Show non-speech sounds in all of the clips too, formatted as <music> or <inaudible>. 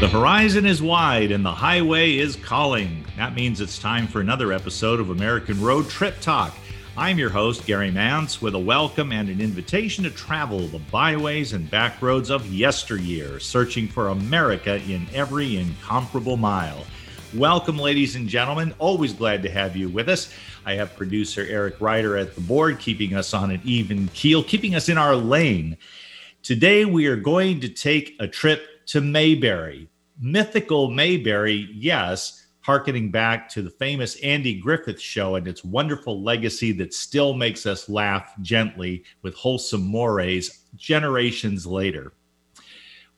The horizon is wide and the highway is calling. That means it's time for another episode of American Road Trip Talk. I'm your host, Gary Mance, with a welcome and an invitation to travel the byways and back roads of yesteryear, searching for America in every incomparable mile. Welcome, ladies and gentlemen. Always glad to have you with us. I have producer Eric Ryder at the board, keeping us on an even keel, keeping us in our lane. Today, we are going to take a trip to Mayberry. Mythical Mayberry, yes, harkening back to the famous Andy Griffith show and its wonderful legacy that still makes us laugh gently with wholesome mores generations later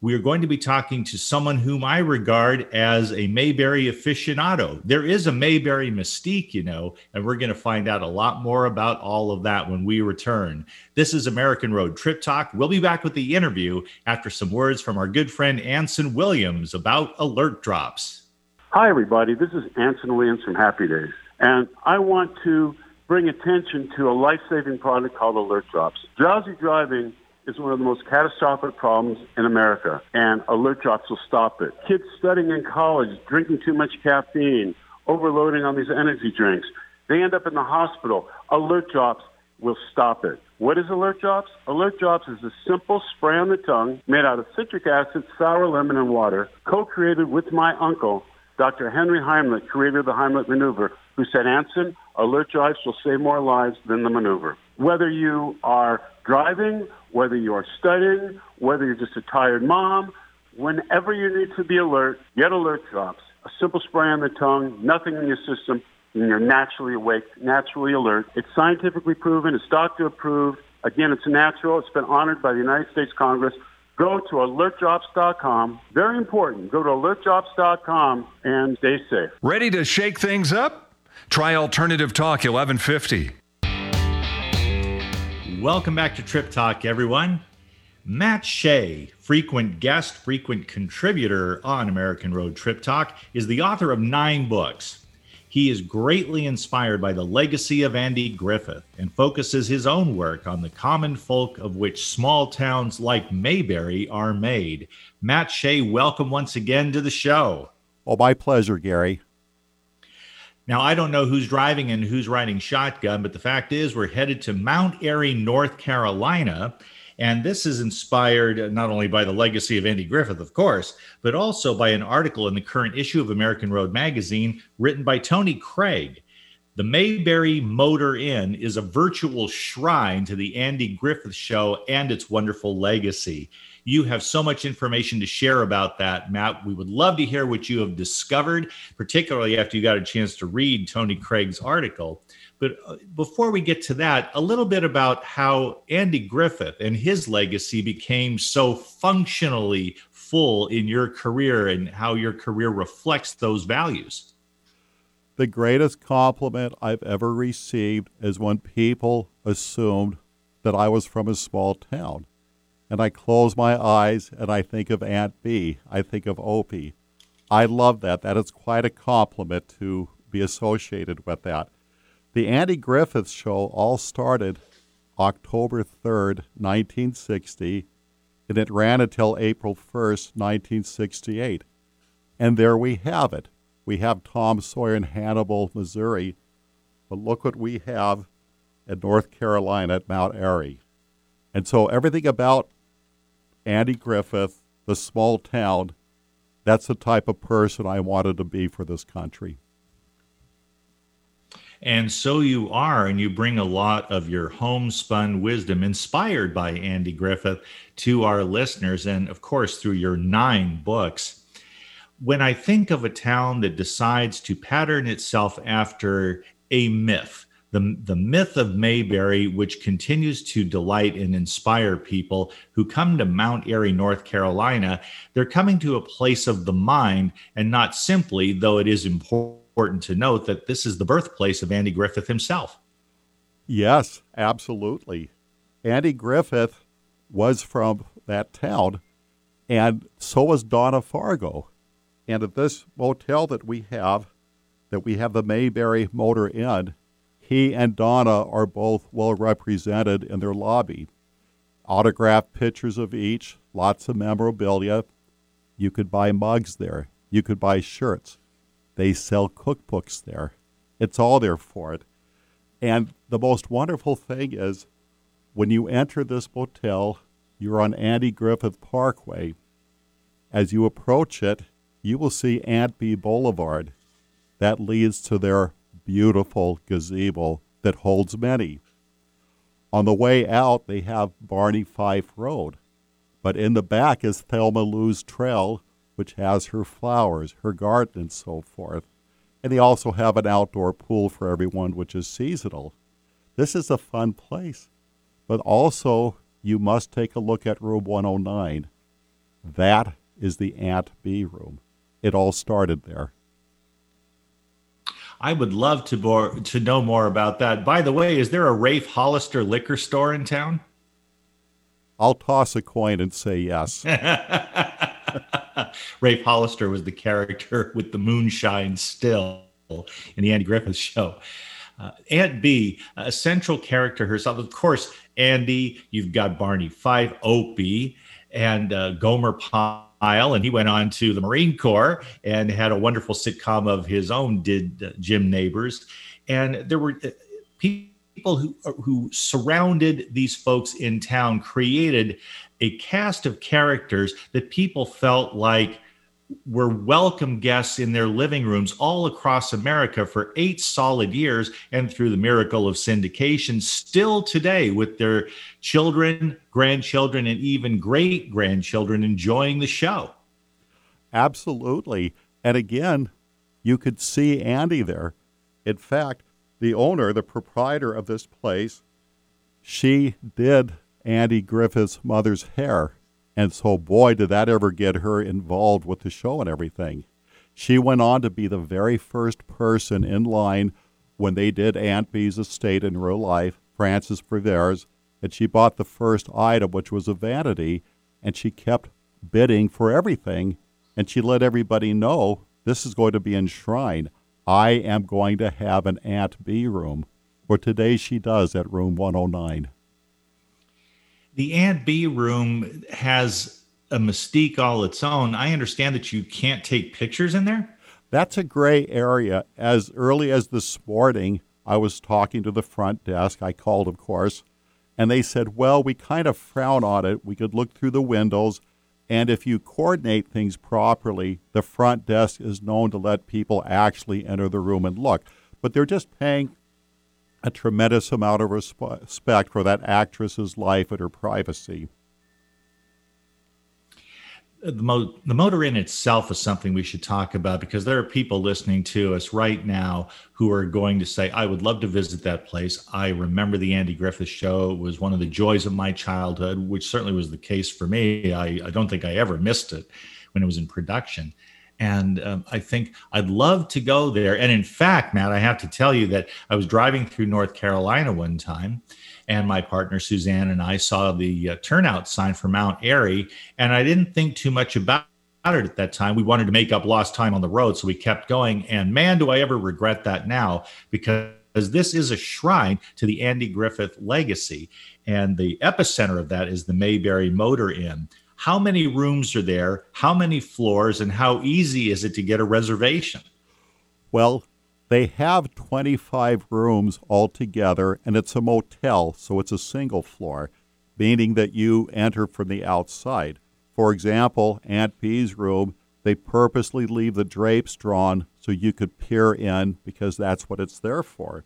we are going to be talking to someone whom I regard as a Mayberry aficionado. There is a Mayberry mystique, you know, and we're going to find out a lot more about all of that when we return. This is American Road Trip Talk. We'll be back with the interview after some words from our good friend Anson Williams about alert drops. Hi, everybody. This is Anson Williams from Happy Days, and I want to bring attention to a life saving product called Alert Drops. Drowsy driving is one of the most catastrophic problems in America, and alert drops will stop it. Kids studying in college, drinking too much caffeine, overloading on these energy drinks, they end up in the hospital. Alert drops will stop it. What is Alert Drops? Alert Drops is a simple spray on the tongue made out of citric acid, sour lemon, and water, co-created with my uncle, Dr. Henry Heimlich, creator of the Heimlich maneuver, who said, Anson, Alert Drops will save more lives than the maneuver. Whether you are driving, whether you're studying, whether you're just a tired mom, whenever you need to be alert, get alert drops. A simple spray on the tongue, nothing in your system, and you're naturally awake, naturally alert. It's scientifically proven, it's doctor approved. Again, it's natural. It's been honored by the United States Congress. Go to alertdrops.com. Very important. Go to alertdrops.com and stay safe. Ready to shake things up? Try Alternative Talk 1150. Welcome back to Trip Talk, everyone. Matt Shea, frequent guest, frequent contributor on American Road Trip Talk, is the author of nine books. He is greatly inspired by the legacy of Andy Griffith and focuses his own work on the common folk of which small towns like Mayberry are made. Matt Shea, welcome once again to the show. Oh, my pleasure, Gary. Now, I don't know who's driving and who's riding shotgun, but the fact is, we're headed to Mount Airy, North Carolina. And this is inspired not only by the legacy of Andy Griffith, of course, but also by an article in the current issue of American Road magazine written by Tony Craig. The Mayberry Motor Inn is a virtual shrine to the Andy Griffith Show and its wonderful legacy. You have so much information to share about that, Matt. We would love to hear what you have discovered, particularly after you got a chance to read Tony Craig's article. But uh, before we get to that, a little bit about how Andy Griffith and his legacy became so functionally full in your career and how your career reflects those values. The greatest compliment I've ever received is when people assumed that I was from a small town and I close my eyes and I think of Aunt Bee. I think of Opie. I love that. That is quite a compliment to be associated with that. The Andy Griffith Show all started October 3rd, 1960, and it ran until April 1st, 1968. And there we have it. We have Tom Sawyer in Hannibal, Missouri, but look what we have in North Carolina at Mount Airy. And so everything about Andy Griffith, the small town. That's the type of person I wanted to be for this country. And so you are, and you bring a lot of your homespun wisdom inspired by Andy Griffith to our listeners, and of course, through your nine books. When I think of a town that decides to pattern itself after a myth, the, the myth of Mayberry, which continues to delight and inspire people who come to Mount Airy, North Carolina. They're coming to a place of the mind and not simply, though it is important to note that this is the birthplace of Andy Griffith himself. Yes, absolutely. Andy Griffith was from that town, and so was Donna Fargo. And at this motel that we have, that we have the Mayberry Motor Inn, he and Donna are both well represented in their lobby. Autographed pictures of each, lots of memorabilia. You could buy mugs there. You could buy shirts. They sell cookbooks there. It's all there for it. And the most wonderful thing is when you enter this motel, you're on Andy Griffith Parkway. As you approach it, you will see Aunt Bee Boulevard. That leads to their beautiful gazebo that holds many. On the way out, they have Barney Fife Road. But in the back is Thelma Lou's Trail, which has her flowers, her garden, and so forth. And they also have an outdoor pool for everyone, which is seasonal. This is a fun place. But also, you must take a look at room 109. That is the Aunt Bee room. It all started there. I would love to more, to know more about that. By the way, is there a Rafe Hollister liquor store in town? I'll toss a coin and say yes. <laughs> Rafe Hollister was the character <laughs> with the moonshine still in the Andy Griffith show. Uh, Aunt Bee, a central character herself. Of course, Andy, you've got Barney Fife, Opie, and uh, Gomer Pyle, and he went on to the Marine Corps and had a wonderful sitcom of his own, did uh, Jim Nabors. And there were uh, people who, uh, who surrounded these folks in town, created a cast of characters that people felt like – were welcome guests in their living rooms all across America for eight solid years and through the miracle of syndication, still today with their children, grandchildren, and even great grandchildren enjoying the show. Absolutely. And again, you could see Andy there. In fact, the owner, the proprietor of this place, she did Andy Griffith's mother's hair and so, boy, did that ever get her involved with the show and everything. She went on to be the very first person in line when they did Aunt Bee's estate in real life, Frances Bavier, and she bought the first item, which was a vanity, and she kept bidding for everything, and she let everybody know this is going to be enshrined. I am going to have an Aunt Bee room. For today, she does at room 109 the Aunt Bee room has a mystique all its own. I understand that you can't take pictures in there. That's a gray area. As early as this morning, I was talking to the front desk. I called, of course, and they said, Well, we kind of frown on it. We could look through the windows, and if you coordinate things properly, the front desk is known to let people actually enter the room and look. But they're just paying a tremendous amount of respect for that actress's life and her privacy. The, mo- the motor inn itself is something we should talk about because there are people listening to us right now who are going to say, I would love to visit that place. I remember the Andy Griffith show. It was one of the joys of my childhood, which certainly was the case for me. I, I don't think I ever missed it when it was in production. And um, I think I'd love to go there. And in fact, Matt, I have to tell you that I was driving through North Carolina one time, and my partner Suzanne and I saw the uh, turnout sign for Mount Airy, and I didn't think too much about it at that time. We wanted to make up lost time on the road, so we kept going. And man, do I ever regret that now because this is a shrine to the Andy Griffith legacy. And the epicenter of that is the Mayberry Motor Inn how many rooms are there, how many floors, and how easy is it to get a reservation? Well, they have 25 rooms altogether, and it's a motel, so it's a single floor, meaning that you enter from the outside. For example, Aunt Bee's room, they purposely leave the drapes drawn so you could peer in because that's what it's there for.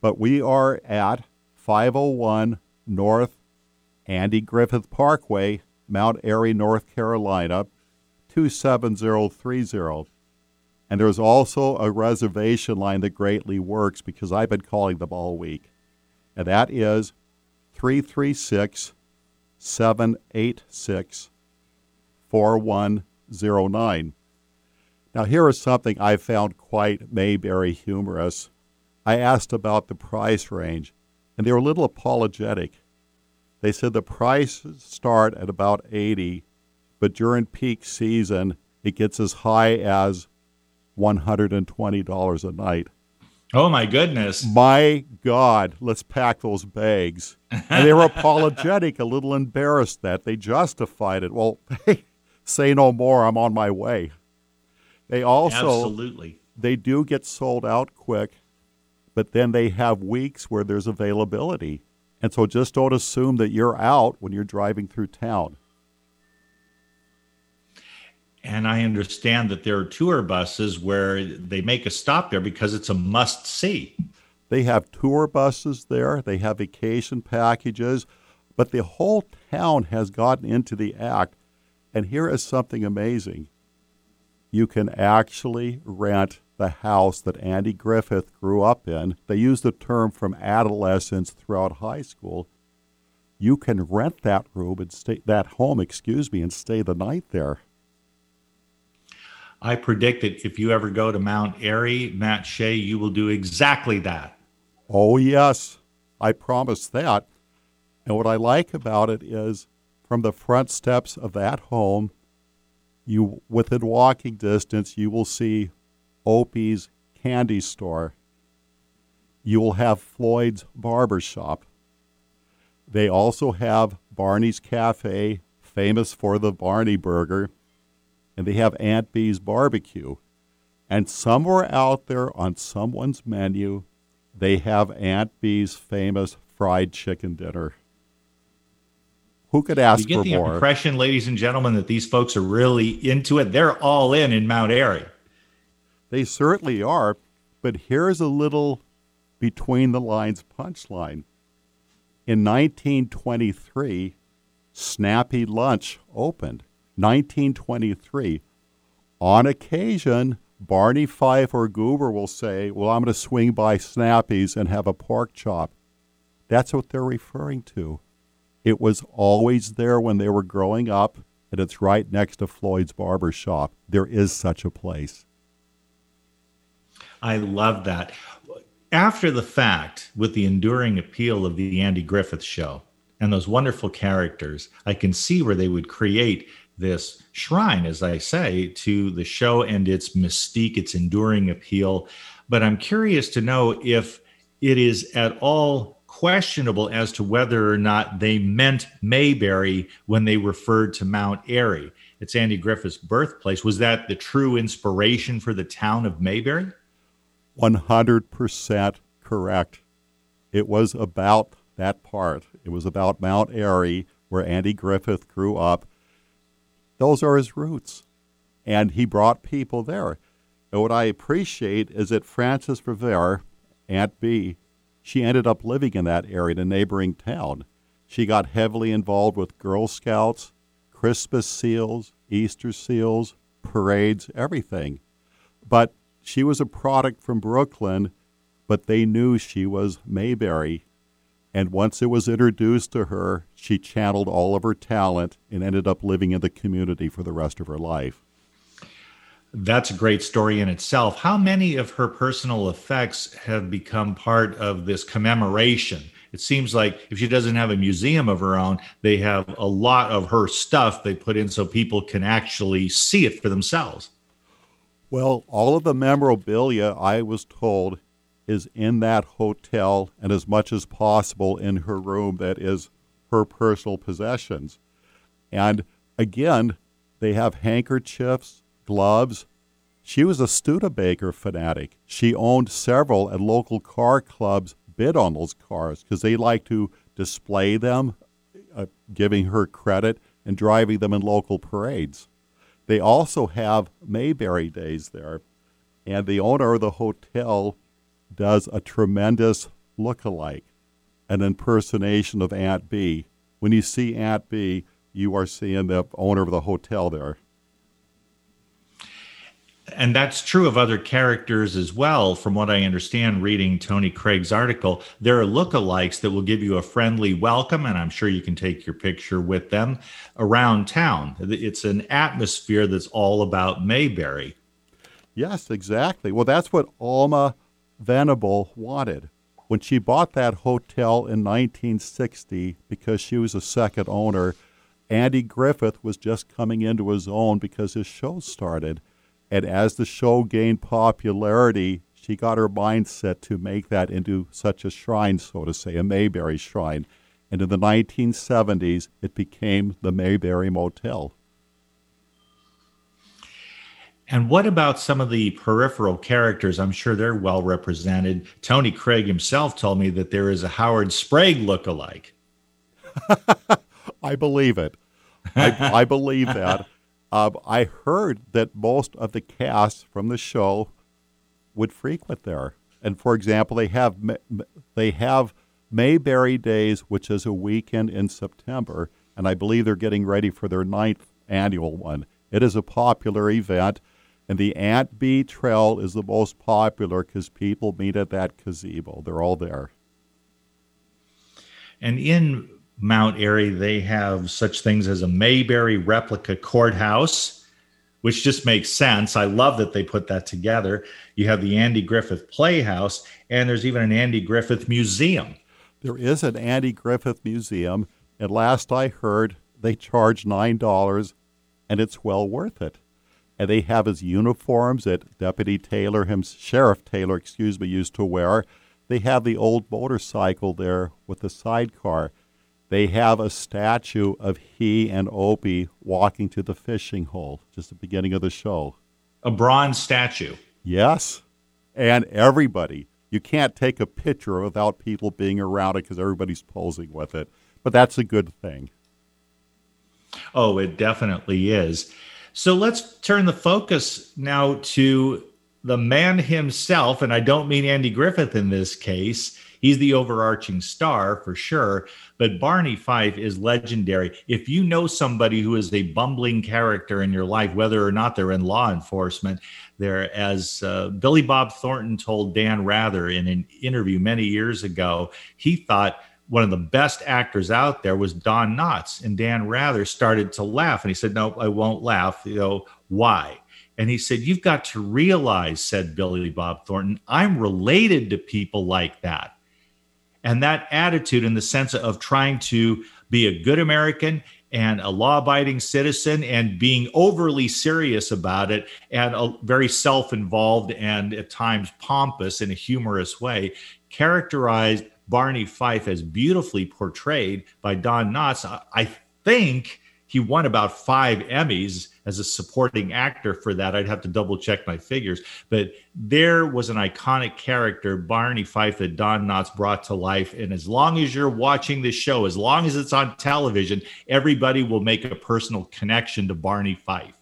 But we are at 501 North Andy Griffith Parkway Mount Airy, North Carolina, 27030. And there's also a reservation line that greatly works because I've been calling them all week. And that is 336 786 4109. Now, here is something I found quite Mayberry humorous. I asked about the price range, and they were a little apologetic. They said the prices start at about 80, but during peak season, it gets as high as $120 a night. Oh my goodness. My God, let's pack those bags. And they were <laughs> apologetic, a little embarrassed that they justified it. Well, <laughs> say no more. I'm on my way. They also Absolutely. they do get sold out quick, but then they have weeks where there's availability. And so just don't assume that you're out when you're driving through town. And I understand that there are tour buses where they make a stop there because it's a must see. They have tour buses there, they have vacation packages, but the whole town has gotten into the act. And here is something amazing you can actually rent the house that Andy Griffith grew up in. They use the term from adolescence throughout high school. You can rent that room and stay that home, excuse me, and stay the night there. I predict that if you ever go to Mount Airy, Matt Shea, you will do exactly that. Oh, yes, I promise that. And what I like about it is from the front steps of that home, you within walking distance, you will see Opie's candy store. You will have Floyd's barber shop. They also have Barney's Cafe, famous for the Barney burger, and they have Aunt Bee's barbecue. And somewhere out there on someone's menu, they have Aunt Bee's famous fried chicken dinner. Who could ask you get for the more? impression, ladies and gentlemen, that these folks are really into it. They're all in in Mount Airy. They certainly are, but here's a little between the lines punchline. In 1923, Snappy Lunch opened. 1923. On occasion, Barney Fife or Goober will say, Well, I'm going to swing by Snappy's and have a pork chop. That's what they're referring to. It was always there when they were growing up, and it's right next to Floyd's Barber Shop. There is such a place. I love that. After the fact, with the enduring appeal of the Andy Griffith show and those wonderful characters, I can see where they would create this shrine, as I say, to the show and its mystique, its enduring appeal. But I'm curious to know if it is at all questionable as to whether or not they meant Mayberry when they referred to Mount Airy. It's Andy Griffith's birthplace. Was that the true inspiration for the town of Mayberry? 100% correct. It was about that part. It was about Mount Airy, where Andy Griffith grew up. Those are his roots. And he brought people there. And what I appreciate is that Frances Bavier, Aunt Bee, she ended up living in that area, in a neighboring town. She got heavily involved with Girl Scouts, Christmas seals, Easter seals, parades, everything. But she was a product from Brooklyn, but they knew she was Mayberry. And once it was introduced to her, she channeled all of her talent and ended up living in the community for the rest of her life. That's a great story in itself. How many of her personal effects have become part of this commemoration? It seems like if she doesn't have a museum of her own, they have a lot of her stuff they put in so people can actually see it for themselves. Well, all of the memorabilia, I was told, is in that hotel and as much as possible in her room that is her personal possessions. And again, they have handkerchiefs, gloves. She was a Studebaker fanatic. She owned several, and local car clubs bid on those cars because they like to display them, uh, giving her credit, and driving them in local parades. They also have Mayberry Days there, and the owner of the hotel does a tremendous look-alike, an impersonation of Aunt Bee. When you see Aunt Bee, you are seeing the owner of the hotel there. And that's true of other characters as well. From what I understand, reading Tony Craig's article, there are lookalikes that will give you a friendly welcome, and I'm sure you can take your picture with them around town. It's an atmosphere that's all about Mayberry. Yes, exactly. Well, that's what Alma Venable wanted. When she bought that hotel in 1960, because she was a second owner, Andy Griffith was just coming into his own because his show started. And as the show gained popularity, she got her mindset to make that into such a shrine, so to say, a Mayberry shrine. And in the 1970s, it became the Mayberry Motel. And what about some of the peripheral characters? I'm sure they're well represented. Tony Craig himself told me that there is a Howard Sprague look-alike. <laughs> I believe it. I, I believe that. <laughs> Um, I heard that most of the cast from the show would frequent there. And for example, they have they have Mayberry Days, which is a weekend in September, and I believe they're getting ready for their ninth annual one. It is a popular event, and the Aunt Bee Trail is the most popular because people meet at that gazebo. They're all there. And in Mount Airy, they have such things as a Mayberry replica courthouse, which just makes sense. I love that they put that together. You have the Andy Griffith Playhouse, and there's even an Andy Griffith Museum. There is an Andy Griffith Museum, and last I heard, they charge $9, and it's well worth it. And they have his uniforms that Deputy Taylor, him, Sheriff Taylor, excuse me, used to wear. They have the old motorcycle there with the sidecar. They have a statue of he and Opie walking to the fishing hole, just at the beginning of the show. A bronze statue. Yes. And everybody. You can't take a picture without people being around it because everybody's posing with it. But that's a good thing. Oh, it definitely is. So let's turn the focus now to the man himself. And I don't mean Andy Griffith in this case. He's the overarching star for sure. But Barney Fife is legendary. If you know somebody who is a bumbling character in your life, whether or not they're in law enforcement, there, as uh, Billy Bob Thornton told Dan Rather in an interview many years ago, he thought one of the best actors out there was Don Knotts. And Dan Rather started to laugh. And he said, No, I won't laugh. You know, why? And he said, You've got to realize, said Billy Bob Thornton, I'm related to people like that. And that attitude, in the sense of trying to be a good American and a law abiding citizen and being overly serious about it and a, very self involved and at times pompous in a humorous way, characterized Barney Fife as beautifully portrayed by Don Knotts. I think he won about five Emmys as a supporting actor for that. I'd have to double check my figures, but there was an iconic character, Barney Fife, that Don Knotts brought to life. And as long as you're watching this show, as long as it's on television, everybody will make a personal connection to Barney Fife.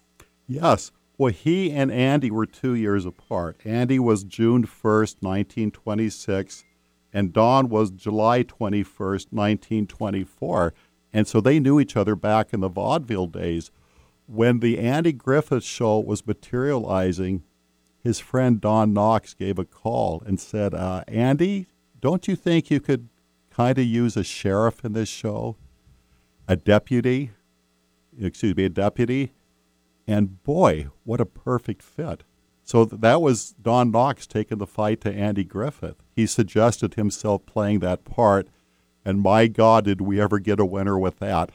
Yes. Well, he and Andy were two years apart. Andy was June 1st, 1926, and Don was July 21st, 1924. And so they knew each other back in the vaudeville days. When the Andy Griffith show was materializing, his friend Don Knotts gave a call and said, uh, Andy, don't you think you could kind of use a sheriff in this show? A deputy? Excuse me, a deputy? And boy, what a perfect fit. So that was Don Knotts taking the fight to Andy Griffith. He suggested himself playing that part and my God, did we ever get a winner with that?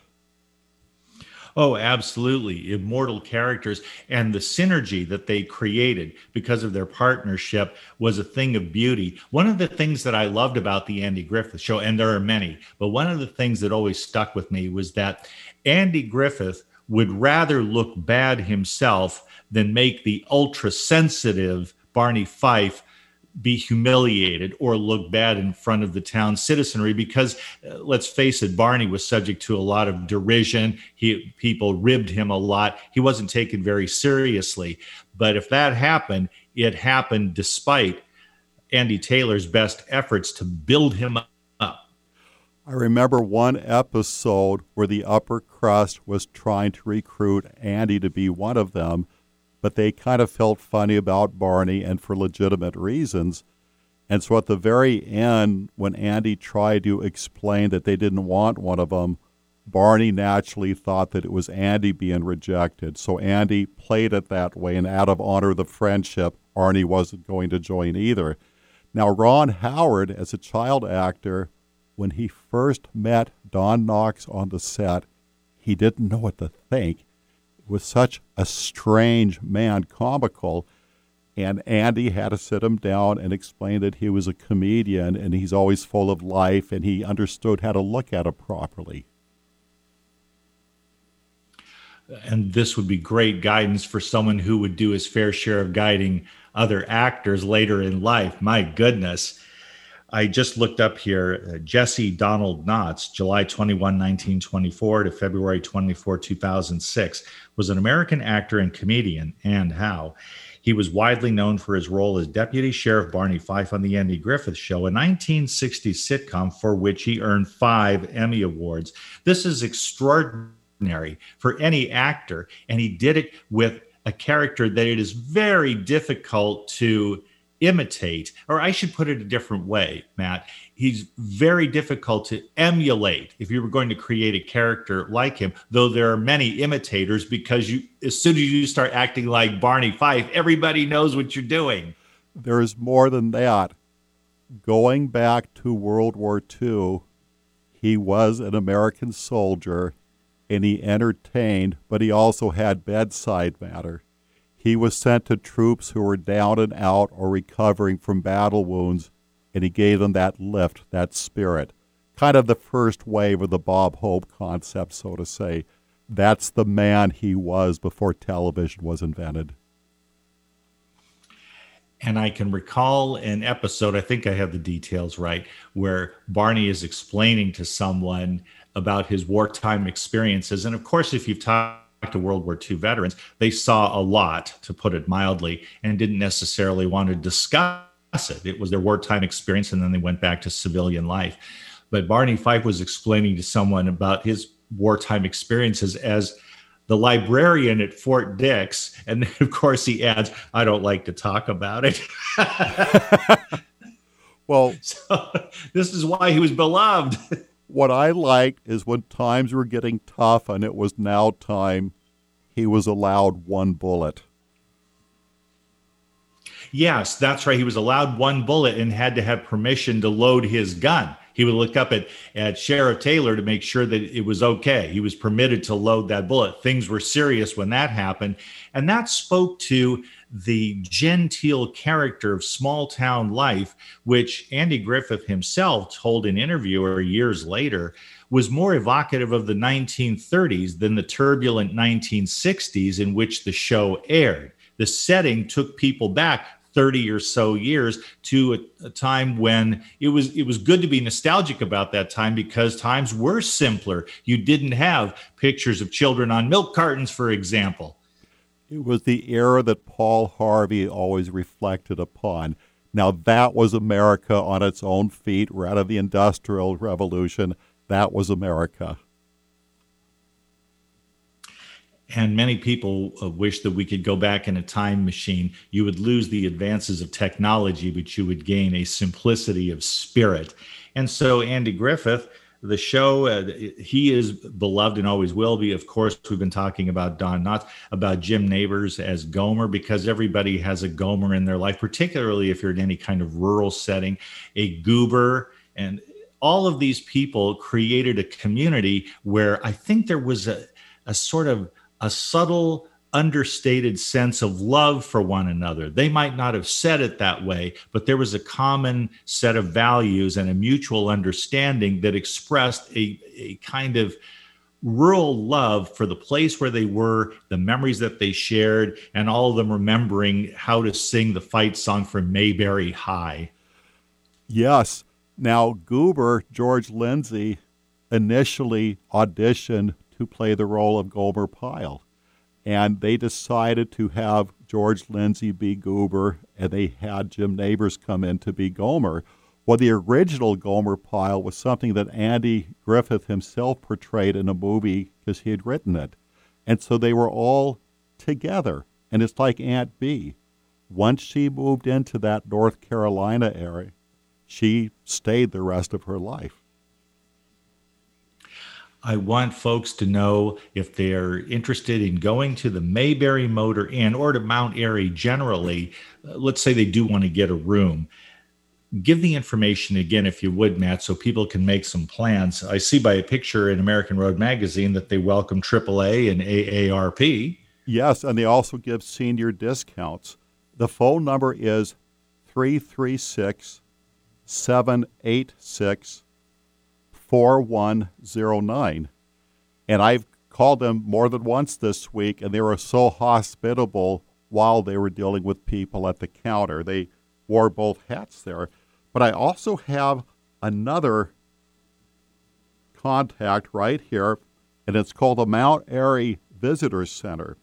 Oh, absolutely. Immortal characters. And the synergy that they created because of their partnership was a thing of beauty. One of the things that I loved about the Andy Griffith show, and there are many, but one of the things that always stuck with me was that Andy Griffith would rather look bad himself than make the ultra sensitive Barney Fife be humiliated or look bad in front of the town citizenry because uh, let's face it barney was subject to a lot of derision. He people ribbed him a lot. He wasn't taken very seriously. But if that happened it happened despite andy taylor's best efforts to build him up. I remember one episode where the upper crust was trying to recruit Andy to be one of them but they kind of felt funny about Barney and for legitimate reasons. And so at the very end, when Andy tried to explain that they didn't want one of them, Barney naturally thought that it was Andy being rejected. So Andy played it that way, and out of honor of the friendship, Barney wasn't going to join either. Now, Ron Howard, as a child actor, when he first met Don Knotts on the set, he didn't know what to think was such a strange man, comical. And Andy had to sit him down and explain that he was a comedian and he's always full of life and he understood how to look at it properly. and this would be great guidance for someone who would do his fair share of guiding other actors later in life. My goodness. I just looked up here uh, Jesse Donald Knotts, July 21, 1924 to February 24, 2006, was an American actor and comedian, and how. He was widely known for his role as Deputy Sheriff Barney Fife on The Andy Griffith Show, a 1960 sitcom for which he earned five Emmy Awards. This is extraordinary for any actor, and he did it with a character that it is very difficult to imitate, or I should put it a different way, Matt. He's very difficult to emulate if you were going to create a character like him, though there are many imitators because you as soon as you start acting like Barney Fife, everybody knows what you're doing. There is more than that. Going back to World War II, he was an American soldier and he entertained, but he also had bedside matter. He was sent to troops who were down and out or recovering from battle wounds, and he gave them that lift, that spirit. Kind of the first wave of the Bob Hope concept, so to say. That's the man he was before television was invented. And I can recall an episode, I think I have the details right, where Barney is explaining to someone about his wartime experiences. And of course, if you've talked to World War II veterans, they saw a lot, to put it mildly, and didn't necessarily want to discuss it. It was their wartime experience, and then they went back to civilian life. But Barney Fife was explaining to someone about his wartime experiences as the librarian at Fort Dix. And then, of course, he adds, I don't like to talk about it. <laughs> well, <laughs> so, this is why he was beloved. <laughs> What I liked is when times were getting tough and it was now time, he was allowed one bullet. Yes, that's right. He was allowed one bullet and had to have permission to load his gun. He would look up at, at Sheriff Taylor to make sure that it was okay. He was permitted to load that bullet. Things were serious when that happened. And that spoke to the genteel character of small town life, which Andy Griffith himself told an interviewer years later was more evocative of the 1930s than the turbulent 1960s in which the show aired. The setting took people back 30 or so years to a, a, time when it was it was good to be nostalgic about that time because times were simpler. You didn't have pictures of children on milk cartons, for example. It was the era that Paul Harvey always reflected upon. Now, that was America on its own feet, right out of the Industrial Revolution. That was America. And many people uh, wish that we could go back in a time machine. You would lose the advances of technology, but you would gain a simplicity of spirit. And so, Andy Griffith the show. Uh, he is beloved and always will be. Of course, we've been talking about Don Knotts, about Jim Nabors as Gomer, because everybody has a Gomer in their life, particularly if you're in any kind of rural setting, a goober. And all of these people created a community where I think there was a, a sort of a subtle understated sense of love for one another. They might not have said it that way, but there was a common set of values and a mutual understanding that expressed a, a kind of rural love for the place where they were, the memories that they shared, and all of them remembering how to sing the fight song from Mayberry High. Yes. Now, Goober, George Lindsay, initially auditioned to play the role of Gomer Pyle and they decided to have George Lindsay be Goober, and they had Jim Nabors come in to be Gomer. Well, the original Gomer Pyle was something that Andy Griffith himself portrayed in a movie because he had written it. And so they were all together. And it's like Aunt Bee. Once she moved into that North Carolina area, she stayed the rest of her life. I want folks to know if they're interested in going to the Mayberry Motor Inn or to Mount Airy generally. Uh, let's say they do want to get a room. Give the information again, if you would, Matt, so people can make some plans. I see by a picture in American Road Magazine that they welcome AAA and AARP. Yes, and they also give senior discounts. The phone number is 336 786 4109. And I've called them more than once this week, and they were so hospitable while they were dealing with people at the counter. They wore both hats there. But I also have another contact right here, and it's called the Mount Airy Visitor Center.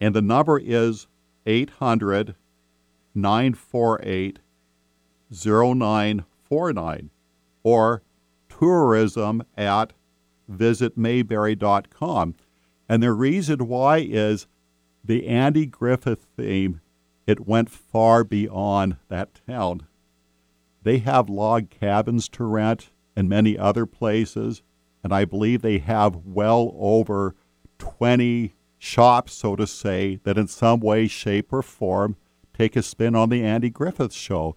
And the number is 800 948 0949 or tourism at visitmayberry.com. And the reason why is the Andy Griffith theme, it went far beyond that town. They have log cabins to rent and many other places, and I believe they have well over 20 shops, so to say, that in some way, shape, or form take a spin on the Andy Griffith Show.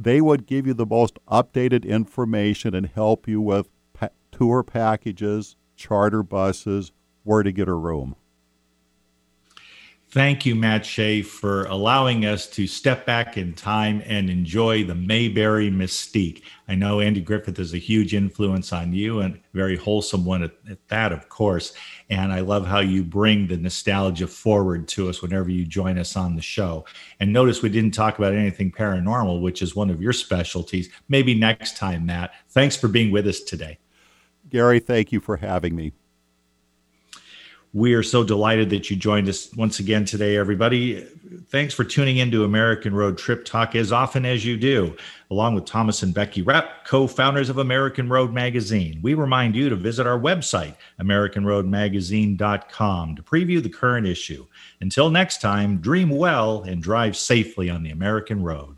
They would give you the most updated information and help you with pa- tour packages, charter buses, where to get a room. Thank you, Matt Shea, for allowing us to step back in time and enjoy the Mayberry mystique. I know Andy Griffith is a huge influence on you and very wholesome one at, at, that, of course. And I love how you bring the nostalgia forward to us whenever you join us on the show. And notice we didn't talk about anything paranormal, which is one of your specialties. Maybe next time, Matt. Thanks for being with us today. Gary, thank you for having me. We are so delighted that you joined us once again today, everybody. Thanks for tuning in to American Road Trip Talk as often as you do, along with Thomas and Becky Repp, co founders of American Road Magazine. We remind you to visit our website, AmericanRoadMagazine.com, to preview the current issue. Until next time, dream well and drive safely on the American Road.